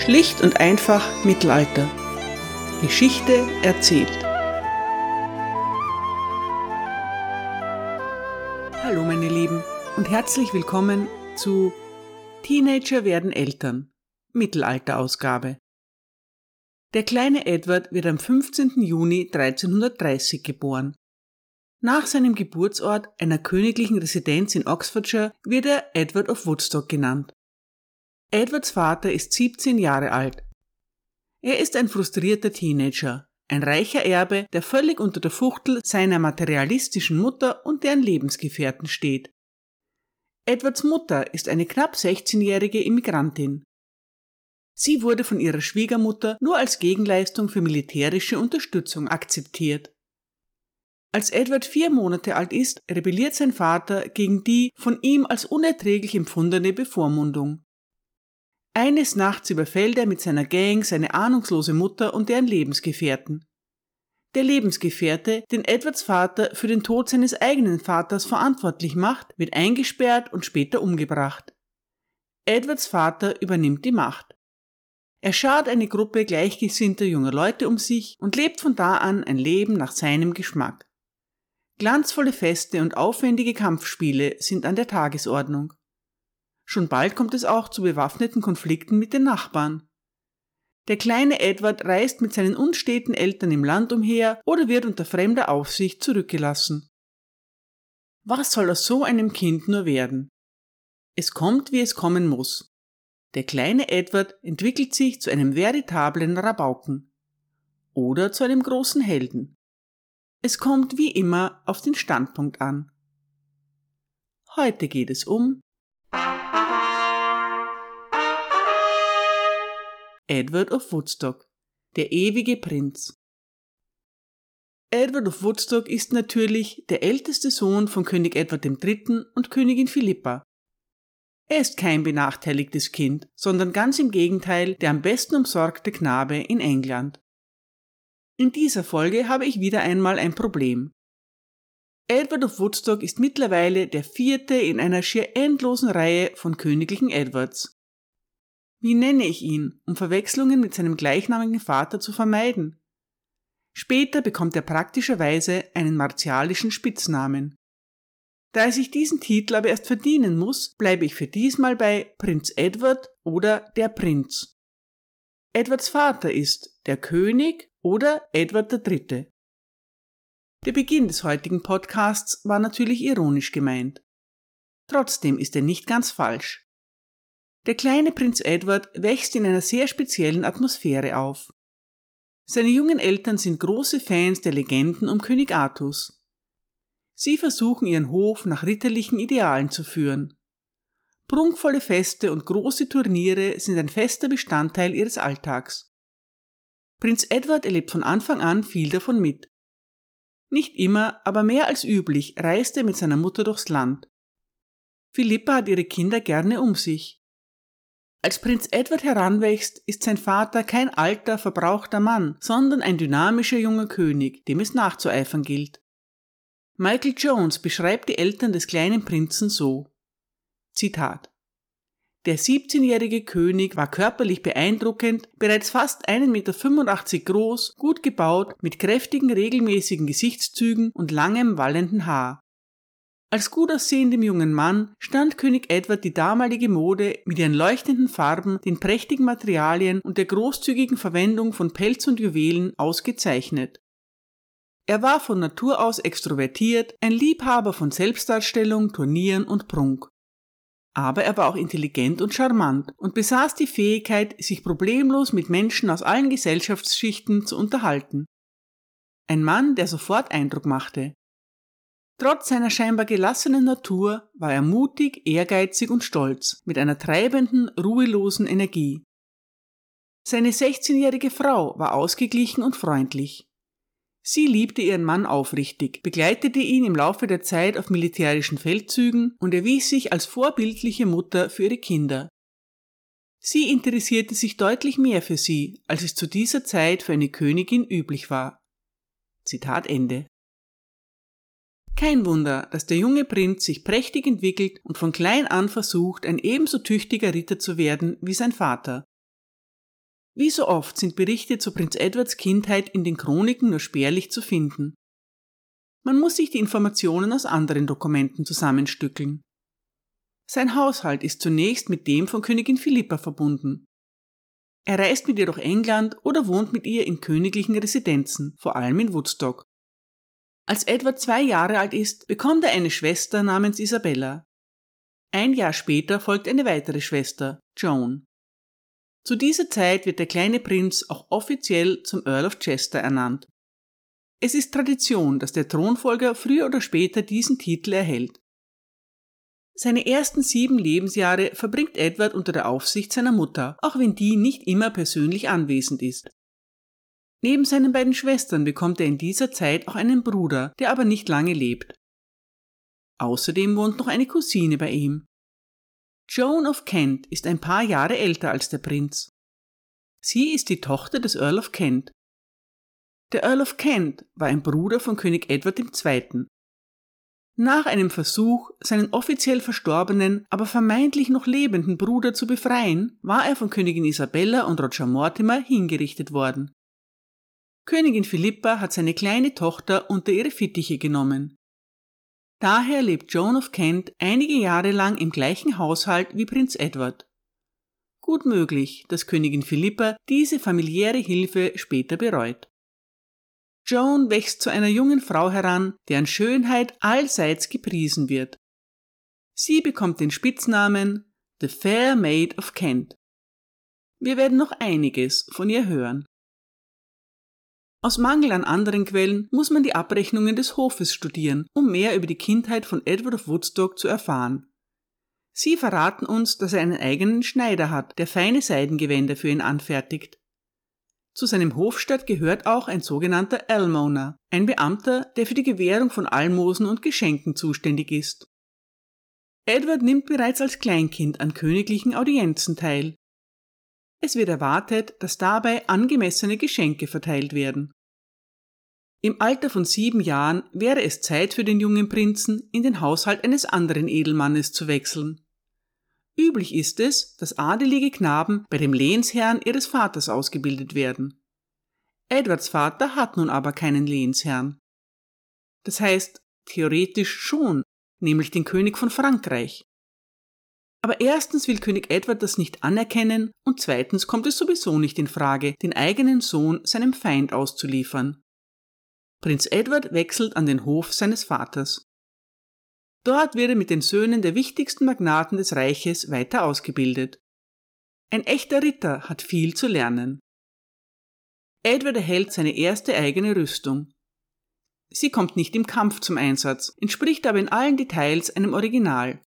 Schlicht und einfach Mittelalter. Geschichte erzählt. Hallo meine Lieben und herzlich willkommen zu Teenager werden Eltern. Mittelalterausgabe. Der kleine Edward wird am 15. Juni 1330 geboren. Nach seinem Geburtsort, einer königlichen Residenz in Oxfordshire, wird er Edward of Woodstock genannt. Edwards Vater ist 17 Jahre alt. Er ist ein frustrierter Teenager, ein reicher Erbe, der völlig unter der Fuchtel seiner materialistischen Mutter und deren Lebensgefährten steht. Edwards Mutter ist eine knapp 16-jährige Immigrantin. Sie wurde von ihrer Schwiegermutter nur als Gegenleistung für militärische Unterstützung akzeptiert. Als Edward vier Monate alt ist, rebelliert sein Vater gegen die von ihm als unerträglich empfundene Bevormundung. Eines Nachts überfällt er mit seiner Gang seine ahnungslose Mutter und deren Lebensgefährten. Der Lebensgefährte, den Edwards Vater für den Tod seines eigenen Vaters verantwortlich macht, wird eingesperrt und später umgebracht. Edwards Vater übernimmt die Macht. Er schart eine Gruppe gleichgesinnter junger Leute um sich und lebt von da an ein Leben nach seinem Geschmack. Glanzvolle Feste und aufwendige Kampfspiele sind an der Tagesordnung. Schon bald kommt es auch zu bewaffneten Konflikten mit den Nachbarn. Der kleine Edward reist mit seinen unsteten Eltern im Land umher oder wird unter fremder Aufsicht zurückgelassen. Was soll aus so einem Kind nur werden? Es kommt, wie es kommen muss. Der kleine Edward entwickelt sich zu einem veritablen Rabauken. Oder zu einem großen Helden. Es kommt wie immer auf den Standpunkt an. Heute geht es um Edward of Woodstock, der ewige Prinz. Edward of Woodstock ist natürlich der älteste Sohn von König Edward III. und Königin Philippa. Er ist kein benachteiligtes Kind, sondern ganz im Gegenteil der am besten umsorgte Knabe in England. In dieser Folge habe ich wieder einmal ein Problem. Edward of Woodstock ist mittlerweile der vierte in einer schier endlosen Reihe von königlichen Edwards. Wie nenne ich ihn, um Verwechslungen mit seinem gleichnamigen Vater zu vermeiden? Später bekommt er praktischerweise einen martialischen Spitznamen. Da er sich diesen Titel aber erst verdienen muss, bleibe ich für diesmal bei Prinz Edward oder der Prinz. Edwards Vater ist der König oder Edward III. Der Beginn des heutigen Podcasts war natürlich ironisch gemeint. Trotzdem ist er nicht ganz falsch. Der kleine Prinz Edward wächst in einer sehr speziellen Atmosphäre auf. Seine jungen Eltern sind große Fans der Legenden um König Artus. Sie versuchen ihren Hof nach ritterlichen Idealen zu führen. Prunkvolle Feste und große Turniere sind ein fester Bestandteil ihres Alltags. Prinz Edward erlebt von Anfang an viel davon mit. Nicht immer, aber mehr als üblich reist er mit seiner Mutter durchs Land. Philippa hat ihre Kinder gerne um sich. Als Prinz Edward heranwächst, ist sein Vater kein alter, verbrauchter Mann, sondern ein dynamischer junger König, dem es nachzueifern gilt. Michael Jones beschreibt die Eltern des kleinen Prinzen so. Zitat. Der 17-jährige König war körperlich beeindruckend, bereits fast 1,85 Meter groß, gut gebaut, mit kräftigen, regelmäßigen Gesichtszügen und langem, wallenden Haar. Als gut aussehendem jungen Mann stand König Edward die damalige Mode mit ihren leuchtenden Farben, den prächtigen Materialien und der großzügigen Verwendung von Pelz und Juwelen ausgezeichnet. Er war von Natur aus extrovertiert, ein Liebhaber von Selbstdarstellung, Turnieren und Prunk. Aber er war auch intelligent und charmant und besaß die Fähigkeit, sich problemlos mit Menschen aus allen Gesellschaftsschichten zu unterhalten. Ein Mann, der sofort Eindruck machte. Trotz seiner scheinbar gelassenen Natur war er mutig, ehrgeizig und stolz, mit einer treibenden, ruhelosen Energie. Seine 16-jährige Frau war ausgeglichen und freundlich. Sie liebte ihren Mann aufrichtig, begleitete ihn im Laufe der Zeit auf militärischen Feldzügen und erwies sich als vorbildliche Mutter für ihre Kinder. Sie interessierte sich deutlich mehr für sie, als es zu dieser Zeit für eine Königin üblich war. Zitat Ende. Kein Wunder, dass der junge Prinz sich prächtig entwickelt und von klein an versucht, ein ebenso tüchtiger Ritter zu werden wie sein Vater. Wie so oft sind Berichte zu Prinz Edwards Kindheit in den Chroniken nur spärlich zu finden. Man muss sich die Informationen aus anderen Dokumenten zusammenstückeln. Sein Haushalt ist zunächst mit dem von Königin Philippa verbunden. Er reist mit ihr durch England oder wohnt mit ihr in königlichen Residenzen, vor allem in Woodstock. Als Edward zwei Jahre alt ist, bekommt er eine Schwester namens Isabella. Ein Jahr später folgt eine weitere Schwester, Joan. Zu dieser Zeit wird der kleine Prinz auch offiziell zum Earl of Chester ernannt. Es ist Tradition, dass der Thronfolger früher oder später diesen Titel erhält. Seine ersten sieben Lebensjahre verbringt Edward unter der Aufsicht seiner Mutter, auch wenn die nicht immer persönlich anwesend ist. Neben seinen beiden Schwestern bekommt er in dieser Zeit auch einen Bruder, der aber nicht lange lebt. Außerdem wohnt noch eine Cousine bei ihm. Joan of Kent ist ein paar Jahre älter als der Prinz. Sie ist die Tochter des Earl of Kent. Der Earl of Kent war ein Bruder von König Edward II. Nach einem Versuch, seinen offiziell verstorbenen, aber vermeintlich noch lebenden Bruder zu befreien, war er von Königin Isabella und Roger Mortimer hingerichtet worden. Königin Philippa hat seine kleine Tochter unter ihre Fittiche genommen. Daher lebt Joan of Kent einige Jahre lang im gleichen Haushalt wie Prinz Edward. Gut möglich, dass Königin Philippa diese familiäre Hilfe später bereut. Joan wächst zu einer jungen Frau heran, deren Schönheit allseits gepriesen wird. Sie bekommt den Spitznamen The Fair Maid of Kent. Wir werden noch einiges von ihr hören. Aus Mangel an anderen Quellen muss man die Abrechnungen des Hofes studieren, um mehr über die Kindheit von Edward of Woodstock zu erfahren. Sie verraten uns, dass er einen eigenen Schneider hat, der feine Seidengewänder für ihn anfertigt. Zu seinem Hofstaat gehört auch ein sogenannter Almoner, ein Beamter, der für die Gewährung von Almosen und Geschenken zuständig ist. Edward nimmt bereits als Kleinkind an königlichen Audienzen teil, es wird erwartet, dass dabei angemessene Geschenke verteilt werden. Im Alter von sieben Jahren wäre es Zeit für den jungen Prinzen, in den Haushalt eines anderen Edelmannes zu wechseln. Üblich ist es, dass adelige Knaben bei dem Lehnsherrn ihres Vaters ausgebildet werden. Edwards Vater hat nun aber keinen Lehnsherrn. Das heißt, theoretisch schon, nämlich den König von Frankreich. Aber erstens will König Edward das nicht anerkennen und zweitens kommt es sowieso nicht in Frage, den eigenen Sohn seinem Feind auszuliefern. Prinz Edward wechselt an den Hof seines Vaters. Dort wird er mit den Söhnen der wichtigsten Magnaten des Reiches weiter ausgebildet. Ein echter Ritter hat viel zu lernen. Edward erhält seine erste eigene Rüstung. Sie kommt nicht im Kampf zum Einsatz, entspricht aber in allen Details einem Original.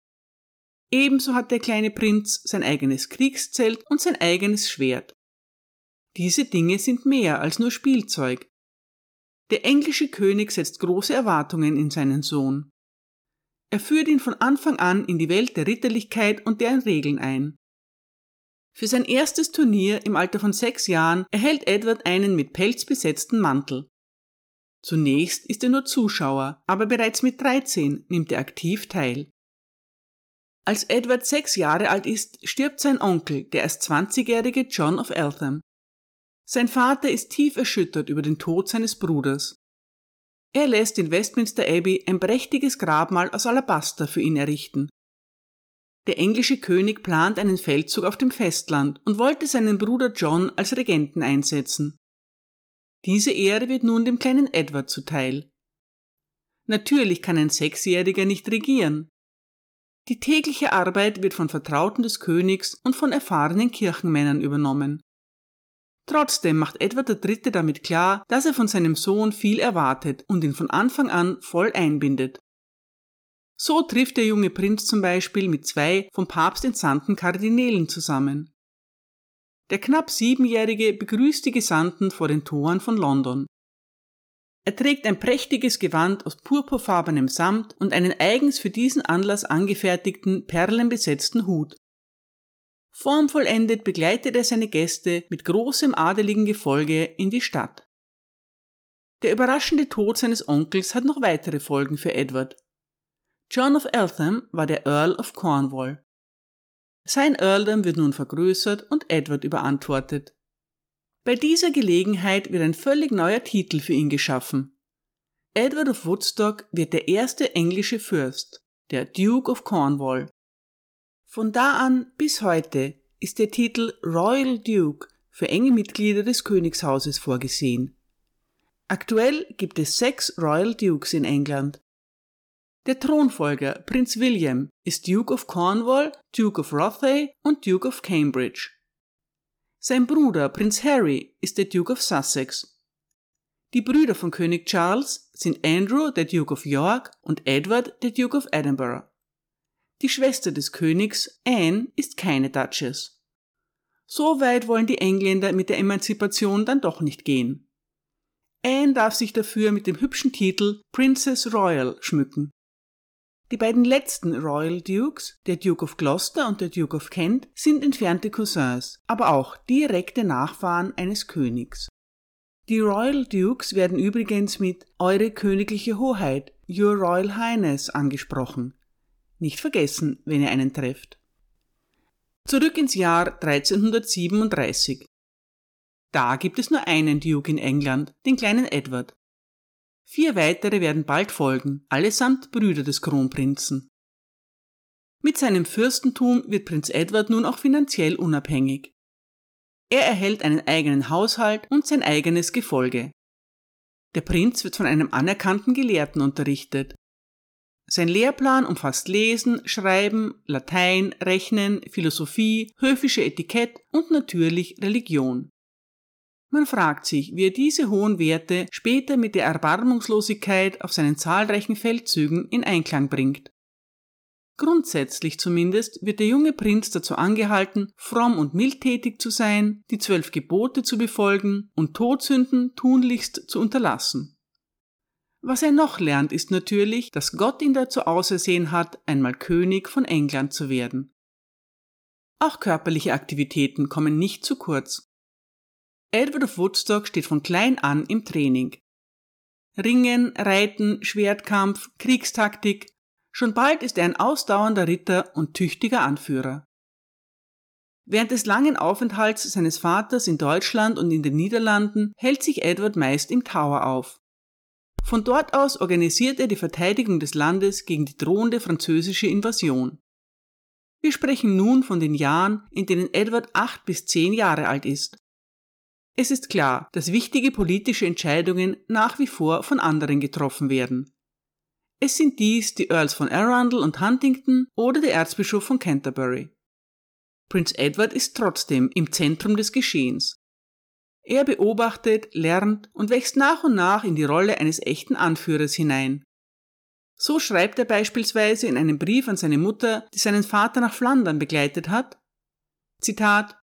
Ebenso hat der kleine Prinz sein eigenes Kriegszelt und sein eigenes Schwert. Diese Dinge sind mehr als nur Spielzeug. Der englische König setzt große Erwartungen in seinen Sohn. Er führt ihn von Anfang an in die Welt der Ritterlichkeit und deren Regeln ein. Für sein erstes Turnier im Alter von sechs Jahren erhält Edward einen mit Pelz besetzten Mantel. Zunächst ist er nur Zuschauer, aber bereits mit 13 nimmt er aktiv teil. Als Edward sechs Jahre alt ist, stirbt sein Onkel, der erst 20-jährige John of Eltham. Sein Vater ist tief erschüttert über den Tod seines Bruders. Er lässt in Westminster Abbey ein prächtiges Grabmal aus Alabaster für ihn errichten. Der englische König plant einen Feldzug auf dem Festland und wollte seinen Bruder John als Regenten einsetzen. Diese Ehre wird nun dem kleinen Edward zuteil. Natürlich kann ein Sechsjähriger nicht regieren, die tägliche Arbeit wird von Vertrauten des Königs und von erfahrenen Kirchenmännern übernommen. Trotzdem macht Edward III. damit klar, dass er von seinem Sohn viel erwartet und ihn von Anfang an voll einbindet. So trifft der junge Prinz zum Beispiel mit zwei vom Papst entsandten Kardinälen zusammen. Der knapp Siebenjährige begrüßt die Gesandten vor den Toren von London. Er trägt ein prächtiges Gewand aus purpurfarbenem Samt und einen eigens für diesen Anlass angefertigten perlenbesetzten Hut. Formvollendet begleitet er seine Gäste mit großem adeligen Gefolge in die Stadt. Der überraschende Tod seines Onkels hat noch weitere Folgen für Edward. John of Eltham war der Earl of Cornwall. Sein Earldom wird nun vergrößert und Edward überantwortet. Bei dieser Gelegenheit wird ein völlig neuer Titel für ihn geschaffen. Edward of Woodstock wird der erste englische Fürst, der Duke of Cornwall. Von da an bis heute ist der Titel Royal Duke für enge Mitglieder des Königshauses vorgesehen. Aktuell gibt es sechs Royal Dukes in England. Der Thronfolger, Prinz William, ist Duke of Cornwall, Duke of Rothhay und Duke of Cambridge. Sein Bruder, Prinz Harry, ist der Duke of Sussex. Die Brüder von König Charles sind Andrew, der Duke of York, und Edward, der Duke of Edinburgh. Die Schwester des Königs, Anne, ist keine Duchess. So weit wollen die Engländer mit der Emanzipation dann doch nicht gehen. Anne darf sich dafür mit dem hübschen Titel Princess Royal schmücken. Die beiden letzten Royal Dukes, der Duke of Gloucester und der Duke of Kent, sind entfernte Cousins, aber auch direkte Nachfahren eines Königs. Die Royal Dukes werden übrigens mit Eure königliche Hoheit, Your Royal Highness angesprochen. Nicht vergessen, wenn ihr einen trefft. Zurück ins Jahr 1337. Da gibt es nur einen Duke in England, den kleinen Edward. Vier weitere werden bald folgen, allesamt Brüder des Kronprinzen. Mit seinem Fürstentum wird Prinz Edward nun auch finanziell unabhängig. Er erhält einen eigenen Haushalt und sein eigenes Gefolge. Der Prinz wird von einem anerkannten Gelehrten unterrichtet. Sein Lehrplan umfasst Lesen, Schreiben, Latein, Rechnen, Philosophie, höfische Etikett und natürlich Religion. Man fragt sich, wie er diese hohen Werte später mit der Erbarmungslosigkeit auf seinen zahlreichen Feldzügen in Einklang bringt. Grundsätzlich zumindest wird der junge Prinz dazu angehalten, fromm und mildtätig zu sein, die zwölf Gebote zu befolgen und Todsünden tunlichst zu unterlassen. Was er noch lernt, ist natürlich, dass Gott ihn dazu ausersehen hat, einmal König von England zu werden. Auch körperliche Aktivitäten kommen nicht zu kurz. Edward of Woodstock steht von klein an im Training. Ringen, Reiten, Schwertkampf, Kriegstaktik, schon bald ist er ein ausdauernder Ritter und tüchtiger Anführer. Während des langen Aufenthalts seines Vaters in Deutschland und in den Niederlanden hält sich Edward meist im Tower auf. Von dort aus organisiert er die Verteidigung des Landes gegen die drohende französische Invasion. Wir sprechen nun von den Jahren, in denen Edward acht bis zehn Jahre alt ist. Es ist klar, dass wichtige politische Entscheidungen nach wie vor von anderen getroffen werden. Es sind dies die Earls von Arundel und Huntington oder der Erzbischof von Canterbury. Prinz Edward ist trotzdem im Zentrum des Geschehens. Er beobachtet, lernt und wächst nach und nach in die Rolle eines echten Anführers hinein. So schreibt er beispielsweise in einem Brief an seine Mutter, die seinen Vater nach Flandern begleitet hat, Zitat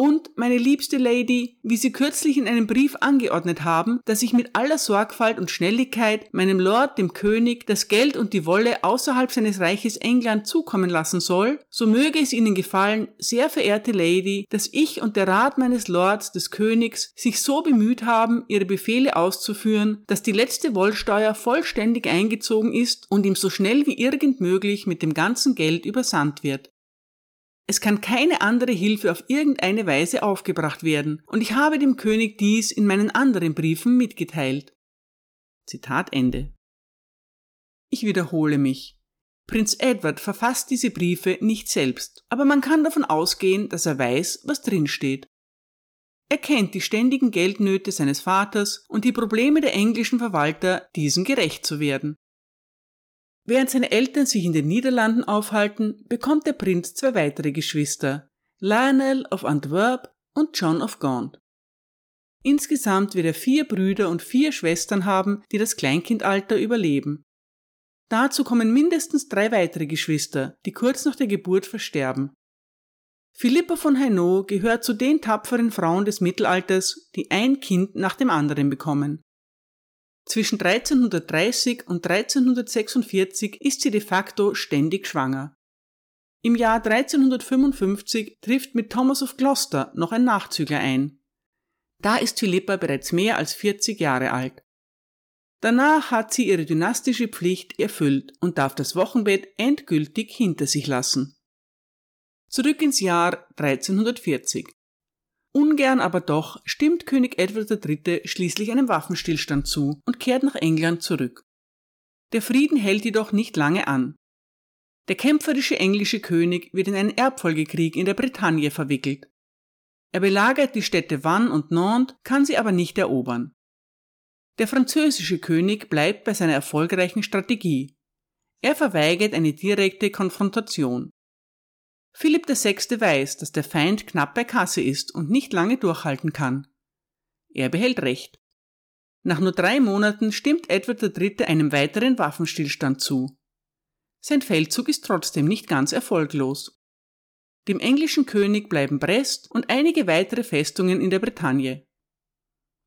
und, meine liebste Lady, wie Sie kürzlich in einem Brief angeordnet haben, dass ich mit aller Sorgfalt und Schnelligkeit meinem Lord, dem König, das Geld und die Wolle außerhalb seines Reiches England zukommen lassen soll, so möge es Ihnen gefallen, sehr verehrte Lady, dass ich und der Rat meines Lords, des Königs, sich so bemüht haben, Ihre Befehle auszuführen, dass die letzte Wollsteuer vollständig eingezogen ist und ihm so schnell wie irgend möglich mit dem ganzen Geld übersandt wird. Es kann keine andere Hilfe auf irgendeine Weise aufgebracht werden, und ich habe dem König dies in meinen anderen Briefen mitgeteilt. Zitat Ende. Ich wiederhole mich. Prinz Edward verfasst diese Briefe nicht selbst, aber man kann davon ausgehen, dass er weiß, was drinsteht. Er kennt die ständigen Geldnöte seines Vaters und die Probleme der englischen Verwalter, diesen gerecht zu werden. Während seine Eltern sich in den Niederlanden aufhalten, bekommt der Prinz zwei weitere Geschwister, Lionel of Antwerp und John of Gaunt. Insgesamt wird er vier Brüder und vier Schwestern haben, die das Kleinkindalter überleben. Dazu kommen mindestens drei weitere Geschwister, die kurz nach der Geburt versterben. Philippa von Hainaut gehört zu den tapferen Frauen des Mittelalters, die ein Kind nach dem anderen bekommen. Zwischen 1330 und 1346 ist sie de facto ständig schwanger. Im Jahr 1355 trifft mit Thomas of Gloucester noch ein Nachzügler ein. Da ist Philippa bereits mehr als 40 Jahre alt. Danach hat sie ihre dynastische Pflicht erfüllt und darf das Wochenbett endgültig hinter sich lassen. Zurück ins Jahr 1340. Ungern aber doch stimmt König Edward III. schließlich einem Waffenstillstand zu und kehrt nach England zurück. Der Frieden hält jedoch nicht lange an. Der kämpferische englische König wird in einen Erbfolgekrieg in der Bretagne verwickelt. Er belagert die Städte Vannes und Nantes, kann sie aber nicht erobern. Der französische König bleibt bei seiner erfolgreichen Strategie. Er verweigert eine direkte Konfrontation. Philipp VI. weiß, dass der Feind knapp bei Kasse ist und nicht lange durchhalten kann. Er behält Recht. Nach nur drei Monaten stimmt Edward III. einem weiteren Waffenstillstand zu. Sein Feldzug ist trotzdem nicht ganz erfolglos. Dem englischen König bleiben Brest und einige weitere Festungen in der Bretagne.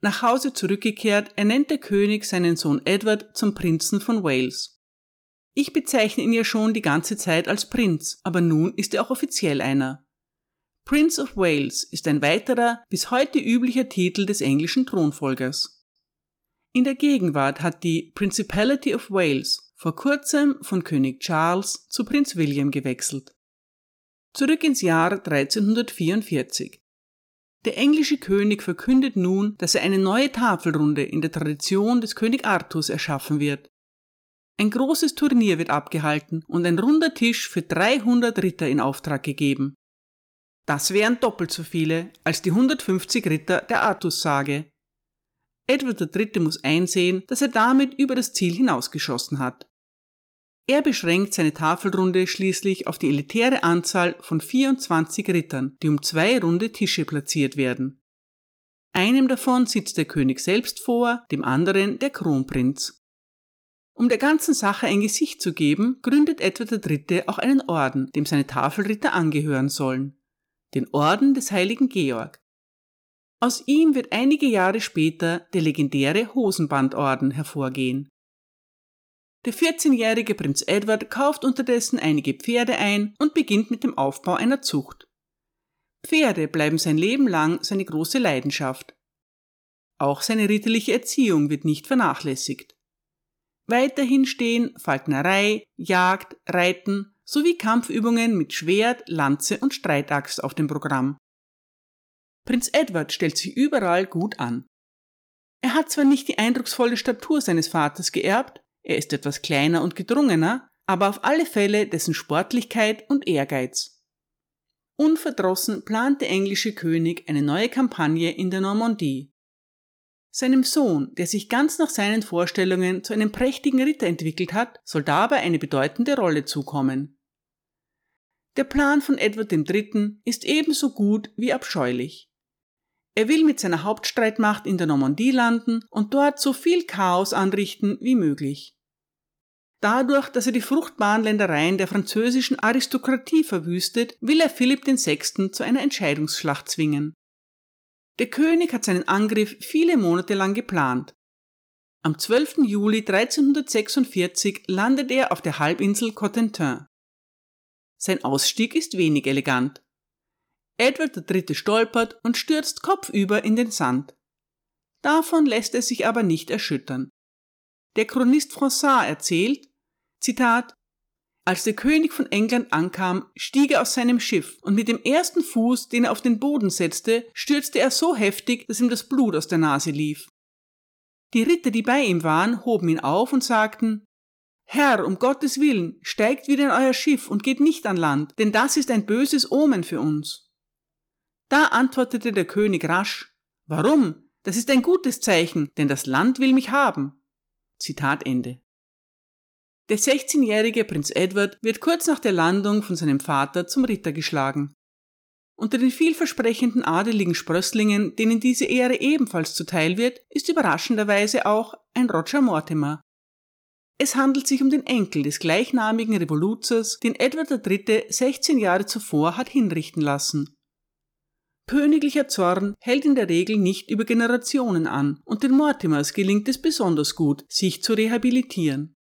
Nach Hause zurückgekehrt ernennt der König seinen Sohn Edward zum Prinzen von Wales. Ich bezeichne ihn ja schon die ganze Zeit als Prinz, aber nun ist er auch offiziell einer. Prince of Wales ist ein weiterer, bis heute üblicher Titel des englischen Thronfolgers. In der Gegenwart hat die Principality of Wales vor kurzem von König Charles zu Prinz William gewechselt. Zurück ins Jahr 1344. Der englische König verkündet nun, dass er eine neue Tafelrunde in der Tradition des König Arthurs erschaffen wird. Ein großes Turnier wird abgehalten und ein runder Tisch für 300 Ritter in Auftrag gegeben. Das wären doppelt so viele als die 150 Ritter der Artus-Sage. Edward III. muss einsehen, dass er damit über das Ziel hinausgeschossen hat. Er beschränkt seine Tafelrunde schließlich auf die elitäre Anzahl von 24 Rittern, die um zwei runde Tische platziert werden. Einem davon sitzt der König selbst vor, dem anderen der Kronprinz. Um der ganzen Sache ein Gesicht zu geben, gründet Edward III. auch einen Orden, dem seine Tafelritter angehören sollen. Den Orden des heiligen Georg. Aus ihm wird einige Jahre später der legendäre Hosenbandorden hervorgehen. Der 14-jährige Prinz Edward kauft unterdessen einige Pferde ein und beginnt mit dem Aufbau einer Zucht. Pferde bleiben sein Leben lang seine große Leidenschaft. Auch seine ritterliche Erziehung wird nicht vernachlässigt. Weiterhin stehen Falknerei, Jagd, Reiten sowie Kampfübungen mit Schwert, Lanze und Streitaxt auf dem Programm. Prinz Edward stellt sich überall gut an. Er hat zwar nicht die eindrucksvolle Statur seines Vaters geerbt, er ist etwas kleiner und gedrungener, aber auf alle Fälle dessen Sportlichkeit und Ehrgeiz. Unverdrossen plant der englische König eine neue Kampagne in der Normandie. Seinem Sohn, der sich ganz nach seinen Vorstellungen zu einem prächtigen Ritter entwickelt hat, soll dabei eine bedeutende Rolle zukommen. Der Plan von Edward III. ist ebenso gut wie abscheulich. Er will mit seiner Hauptstreitmacht in der Normandie landen und dort so viel Chaos anrichten wie möglich. Dadurch, dass er die fruchtbaren Ländereien der französischen Aristokratie verwüstet, will er Philipp VI. zu einer Entscheidungsschlacht zwingen. Der König hat seinen Angriff viele Monate lang geplant. Am 12. Juli 1346 landet er auf der Halbinsel Cotentin. Sein Ausstieg ist wenig elegant. Edward III. stolpert und stürzt kopfüber in den Sand. Davon lässt er sich aber nicht erschüttern. Der Chronist Froissart erzählt, Zitat, als der König von England ankam, stieg er aus seinem Schiff, und mit dem ersten Fuß, den er auf den Boden setzte, stürzte er so heftig, dass ihm das Blut aus der Nase lief. Die Ritter, die bei ihm waren, hoben ihn auf und sagten Herr, um Gottes willen, steigt wieder in euer Schiff und geht nicht an Land, denn das ist ein böses Omen für uns. Da antwortete der König rasch Warum? Das ist ein gutes Zeichen, denn das Land will mich haben. Zitat Ende. Der 16-jährige Prinz Edward wird kurz nach der Landung von seinem Vater zum Ritter geschlagen. Unter den vielversprechenden adeligen Sprösslingen, denen diese Ehre ebenfalls zuteil wird, ist überraschenderweise auch ein Roger Mortimer. Es handelt sich um den Enkel des gleichnamigen Revoluzers, den Edward III. 16 Jahre zuvor hat hinrichten lassen. Königlicher Zorn hält in der Regel nicht über Generationen an, und den Mortimers gelingt es besonders gut, sich zu rehabilitieren.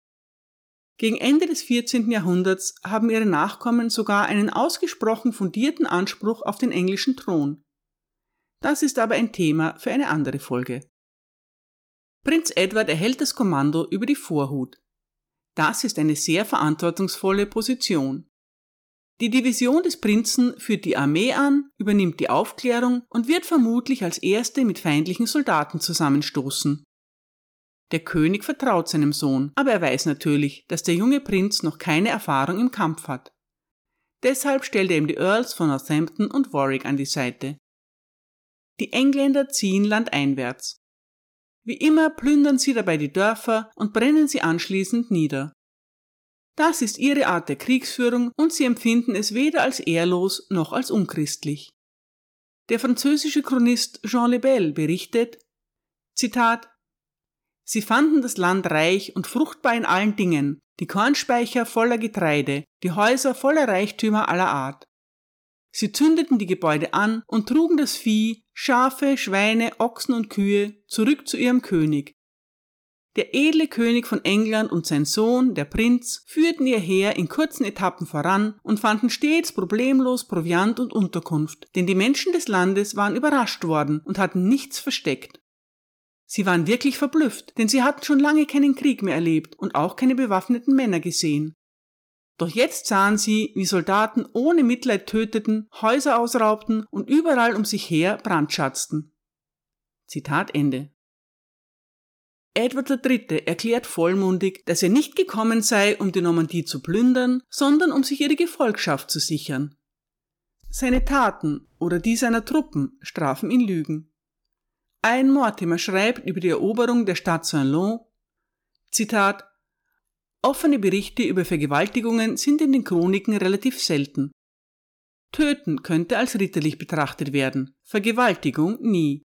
Gegen Ende des 14. Jahrhunderts haben ihre Nachkommen sogar einen ausgesprochen fundierten Anspruch auf den englischen Thron. Das ist aber ein Thema für eine andere Folge. Prinz Edward erhält das Kommando über die Vorhut. Das ist eine sehr verantwortungsvolle Position. Die Division des Prinzen führt die Armee an, übernimmt die Aufklärung und wird vermutlich als erste mit feindlichen Soldaten zusammenstoßen. Der König vertraut seinem Sohn, aber er weiß natürlich, dass der junge Prinz noch keine Erfahrung im Kampf hat. Deshalb stellt er ihm die Earls von Northampton und Warwick an die Seite. Die Engländer ziehen landeinwärts. Wie immer plündern sie dabei die Dörfer und brennen sie anschließend nieder. Das ist ihre Art der Kriegsführung und sie empfinden es weder als ehrlos noch als unchristlich. Der französische Chronist Jean Lebel berichtet, Zitat, Sie fanden das Land reich und fruchtbar in allen Dingen, die Kornspeicher voller Getreide, die Häuser voller Reichtümer aller Art. Sie zündeten die Gebäude an und trugen das Vieh, Schafe, Schweine, Ochsen und Kühe zurück zu ihrem König, der edle König von England und sein Sohn, der Prinz, führten ihr Heer in kurzen Etappen voran und fanden stets problemlos Proviant und Unterkunft, denn die Menschen des Landes waren überrascht worden und hatten nichts versteckt. Sie waren wirklich verblüfft, denn sie hatten schon lange keinen Krieg mehr erlebt und auch keine bewaffneten Männer gesehen. Doch jetzt sahen sie, wie Soldaten ohne Mitleid töteten, Häuser ausraubten und überall um sich her brandschatzten. Zitat Ende. Edward III. erklärt vollmundig, dass er nicht gekommen sei, um die Normandie zu plündern, sondern um sich ihre Gefolgschaft zu sichern. Seine Taten oder die seiner Truppen strafen ihn Lügen. Ein Mortimer schreibt über die Eroberung der Stadt Saint-Lô, Zitat, Offene Berichte über Vergewaltigungen sind in den Chroniken relativ selten. Töten könnte als ritterlich betrachtet werden, Vergewaltigung nie.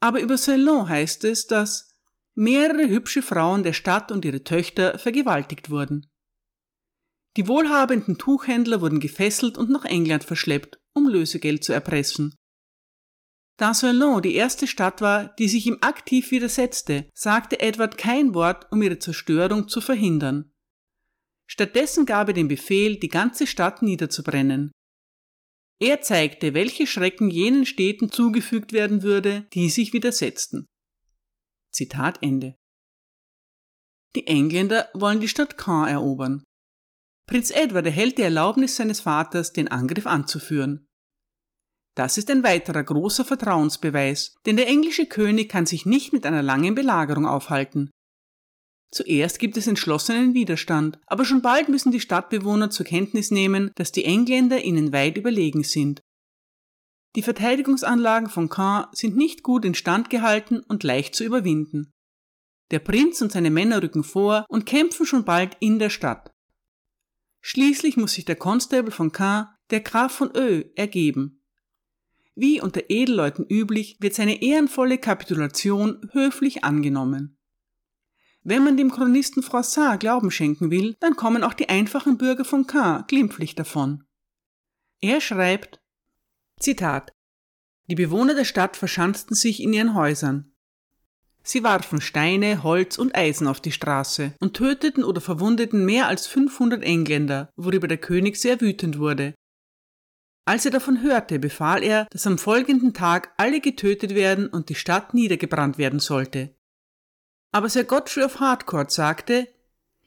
Aber über Saint-Lô heißt es, dass mehrere hübsche Frauen der Stadt und ihre Töchter vergewaltigt wurden. Die wohlhabenden Tuchhändler wurden gefesselt und nach England verschleppt, um Lösegeld zu erpressen. Da Salon die erste Stadt war, die sich ihm aktiv widersetzte, sagte Edward kein Wort, um ihre Zerstörung zu verhindern. Stattdessen gab er den Befehl, die ganze Stadt niederzubrennen. Er zeigte, welche Schrecken jenen Städten zugefügt werden würde, die sich widersetzten. Zitat Ende. Die Engländer wollen die Stadt Caen erobern. Prinz Edward erhält die Erlaubnis seines Vaters, den Angriff anzuführen. Das ist ein weiterer großer Vertrauensbeweis, denn der englische König kann sich nicht mit einer langen Belagerung aufhalten. Zuerst gibt es entschlossenen Widerstand, aber schon bald müssen die Stadtbewohner zur Kenntnis nehmen, dass die Engländer ihnen weit überlegen sind die Verteidigungsanlagen von Caen sind nicht gut instand gehalten und leicht zu überwinden. Der Prinz und seine Männer rücken vor und kämpfen schon bald in der Stadt. Schließlich muss sich der Constable von Caen, der Graf von Ö, ergeben. Wie unter Edelleuten üblich, wird seine ehrenvolle Kapitulation höflich angenommen. Wenn man dem Chronisten Froissart Glauben schenken will, dann kommen auch die einfachen Bürger von Caen glimpflich davon. Er schreibt, Zitat Die Bewohner der Stadt verschanzten sich in ihren Häusern. Sie warfen Steine, Holz und Eisen auf die Straße und töteten oder verwundeten mehr als 500 Engländer, worüber der König sehr wütend wurde. Als er davon hörte, befahl er, dass am folgenden Tag alle getötet werden und die Stadt niedergebrannt werden sollte. Aber Sir Godfrey of Harcourt sagte,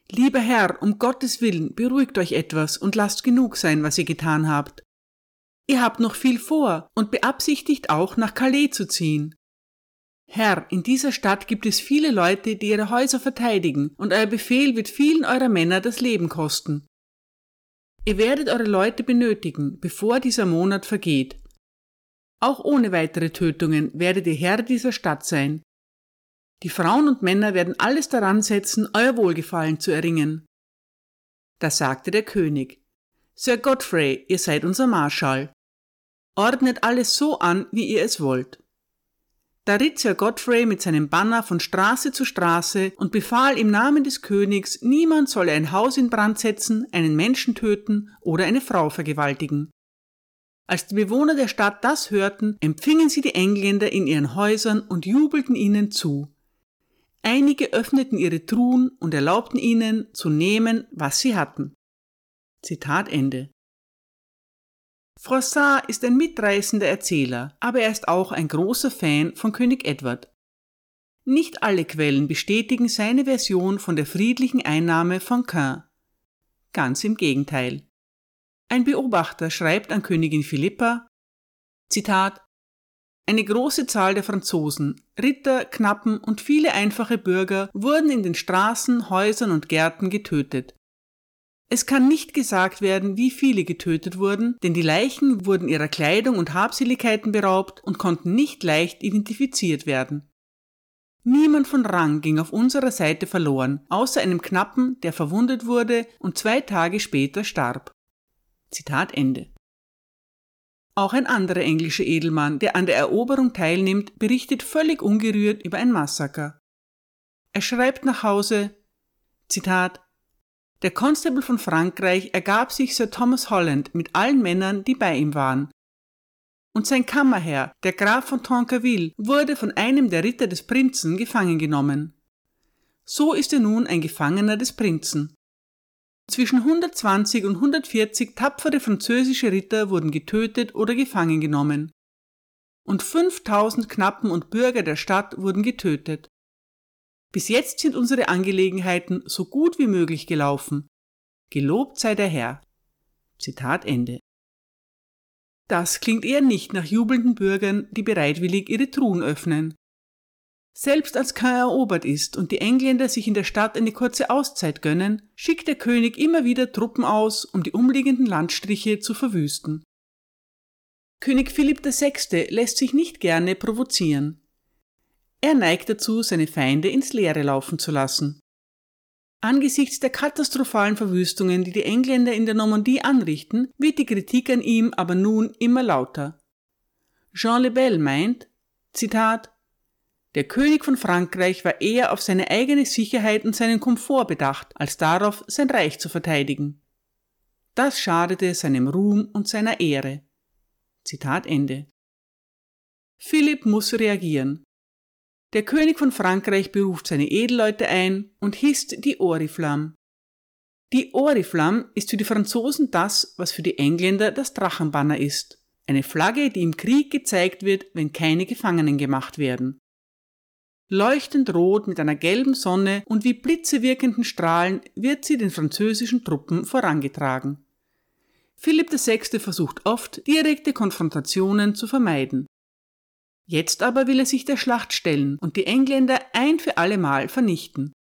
Lieber Herr, um Gottes Willen, beruhigt euch etwas und lasst genug sein, was ihr getan habt. Ihr habt noch viel vor und beabsichtigt auch nach Calais zu ziehen. Herr, in dieser Stadt gibt es viele Leute, die ihre Häuser verteidigen, und euer Befehl wird vielen eurer Männer das Leben kosten. Ihr werdet eure Leute benötigen, bevor dieser Monat vergeht. Auch ohne weitere Tötungen werdet ihr Herr dieser Stadt sein. Die Frauen und Männer werden alles daran setzen, euer Wohlgefallen zu erringen. Da sagte der König, Sir Godfrey, ihr seid unser Marschall ordnet alles so an, wie ihr es wollt. Da ritt Sir Godfrey mit seinem Banner von Straße zu Straße und befahl im Namen des Königs, niemand solle ein Haus in Brand setzen, einen Menschen töten oder eine Frau vergewaltigen. Als die Bewohner der Stadt das hörten, empfingen sie die Engländer in ihren Häusern und jubelten ihnen zu. Einige öffneten ihre Truhen und erlaubten ihnen zu nehmen, was sie hatten. Zitat Ende. Froissart ist ein mitreißender Erzähler, aber er ist auch ein großer Fan von König Edward. Nicht alle Quellen bestätigen seine Version von der friedlichen Einnahme von Caen. Ganz im Gegenteil. Ein Beobachter schreibt an Königin Philippa, Zitat, eine große Zahl der Franzosen, Ritter, Knappen und viele einfache Bürger wurden in den Straßen, Häusern und Gärten getötet. Es kann nicht gesagt werden, wie viele getötet wurden, denn die Leichen wurden ihrer Kleidung und Habseligkeiten beraubt und konnten nicht leicht identifiziert werden. Niemand von Rang ging auf unserer Seite verloren, außer einem Knappen, der verwundet wurde und zwei Tage später starb. Zitat Ende. Auch ein anderer englischer Edelmann, der an der Eroberung teilnimmt, berichtet völlig ungerührt über ein Massaker. Er schreibt nach Hause, Zitat, der Constable von Frankreich ergab sich Sir Thomas Holland mit allen Männern, die bei ihm waren. Und sein Kammerherr, der Graf von Tankerville, wurde von einem der Ritter des Prinzen gefangen genommen. So ist er nun ein Gefangener des Prinzen. Zwischen 120 und 140 tapfere französische Ritter wurden getötet oder gefangen genommen. Und 5000 Knappen und Bürger der Stadt wurden getötet. Bis jetzt sind unsere Angelegenheiten so gut wie möglich gelaufen. Gelobt sei der Herr. Zitat Ende. Das klingt eher nicht nach jubelnden Bürgern, die bereitwillig ihre Truhen öffnen. Selbst als Caen erobert ist und die Engländer sich in der Stadt eine kurze Auszeit gönnen, schickt der König immer wieder Truppen aus, um die umliegenden Landstriche zu verwüsten. König Philipp VI. lässt sich nicht gerne provozieren. Er neigt dazu, seine Feinde ins Leere laufen zu lassen. Angesichts der katastrophalen Verwüstungen, die die Engländer in der Normandie anrichten, wird die Kritik an ihm aber nun immer lauter. Jean Lebel meint, Zitat, der König von Frankreich war eher auf seine eigene Sicherheit und seinen Komfort bedacht, als darauf, sein Reich zu verteidigen. Das schadete seinem Ruhm und seiner Ehre. Zitat Ende. Philipp muss reagieren. Der König von Frankreich beruft seine Edelleute ein und hisst die Oriflamme. Die Oriflamme ist für die Franzosen das, was für die Engländer das Drachenbanner ist. Eine Flagge, die im Krieg gezeigt wird, wenn keine Gefangenen gemacht werden. Leuchtend rot mit einer gelben Sonne und wie Blitze wirkenden Strahlen wird sie den französischen Truppen vorangetragen. Philipp VI. versucht oft, direkte Konfrontationen zu vermeiden. Jetzt aber will er sich der Schlacht stellen und die Engländer ein für allemal vernichten.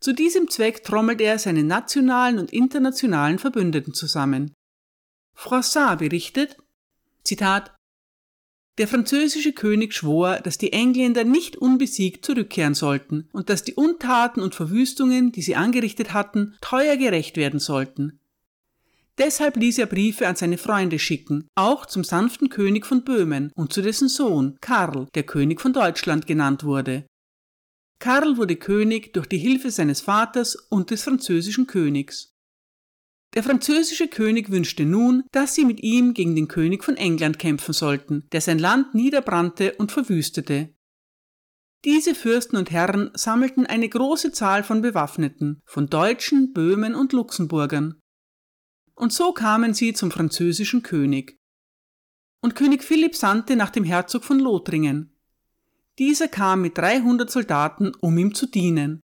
Zu diesem Zweck trommelt er seine nationalen und internationalen Verbündeten zusammen. Froissart berichtet, Zitat, der französische König schwor, dass die Engländer nicht unbesiegt zurückkehren sollten und dass die Untaten und Verwüstungen, die sie angerichtet hatten, teuer gerecht werden sollten. Deshalb ließ er Briefe an seine Freunde schicken, auch zum sanften König von Böhmen und zu dessen Sohn Karl, der König von Deutschland genannt wurde. Karl wurde König durch die Hilfe seines Vaters und des französischen Königs. Der französische König wünschte nun, dass sie mit ihm gegen den König von England kämpfen sollten, der sein Land niederbrannte und verwüstete. Diese Fürsten und Herren sammelten eine große Zahl von Bewaffneten, von Deutschen, Böhmen und Luxemburgern und so kamen sie zum französischen König. Und König Philipp sandte nach dem Herzog von Lothringen. Dieser kam mit 300 Soldaten, um ihm zu dienen.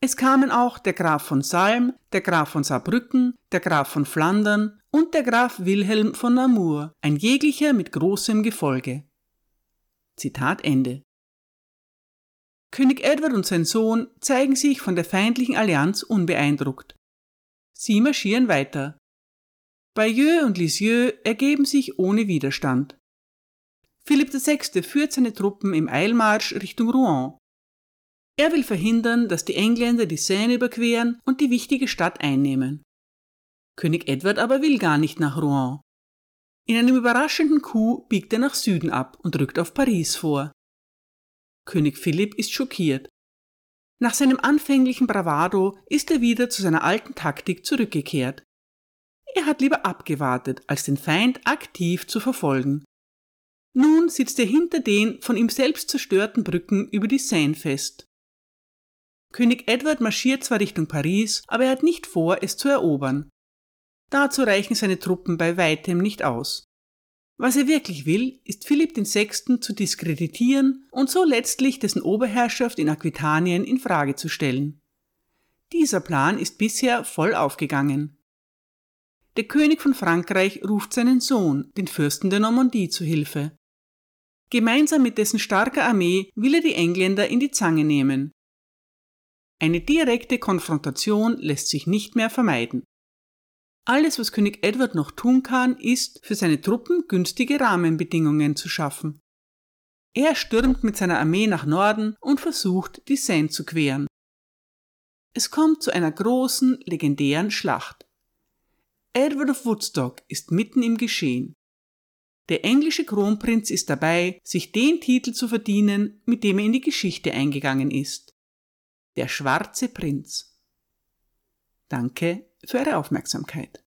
Es kamen auch der Graf von Salm, der Graf von Saarbrücken, der Graf von Flandern und der Graf Wilhelm von Namur, ein jeglicher mit großem Gefolge. Zitat Ende. König Edward und sein Sohn zeigen sich von der feindlichen Allianz unbeeindruckt. Sie marschieren weiter. Bayeux und Lisieux ergeben sich ohne Widerstand. Philipp VI. führt seine Truppen im Eilmarsch Richtung Rouen. Er will verhindern, dass die Engländer die Seine überqueren und die wichtige Stadt einnehmen. König Edward aber will gar nicht nach Rouen. In einem überraschenden Coup biegt er nach Süden ab und rückt auf Paris vor. König Philipp ist schockiert. Nach seinem anfänglichen Bravado ist er wieder zu seiner alten Taktik zurückgekehrt. Er hat lieber abgewartet, als den Feind aktiv zu verfolgen. Nun sitzt er hinter den von ihm selbst zerstörten Brücken über die Seine fest. König Edward marschiert zwar Richtung Paris, aber er hat nicht vor, es zu erobern. Dazu reichen seine Truppen bei weitem nicht aus. Was er wirklich will, ist Philipp VI. zu diskreditieren und so letztlich dessen Oberherrschaft in Aquitanien in Frage zu stellen. Dieser Plan ist bisher voll aufgegangen. Der König von Frankreich ruft seinen Sohn, den Fürsten der Normandie, zu Hilfe. Gemeinsam mit dessen starker Armee will er die Engländer in die Zange nehmen. Eine direkte Konfrontation lässt sich nicht mehr vermeiden. Alles, was König Edward noch tun kann, ist, für seine Truppen günstige Rahmenbedingungen zu schaffen. Er stürmt mit seiner Armee nach Norden und versucht, die Seine zu queren. Es kommt zu einer großen, legendären Schlacht. Edward of Woodstock ist mitten im Geschehen. Der englische Kronprinz ist dabei, sich den Titel zu verdienen, mit dem er in die Geschichte eingegangen ist. Der schwarze Prinz. Danke für Ihre Aufmerksamkeit.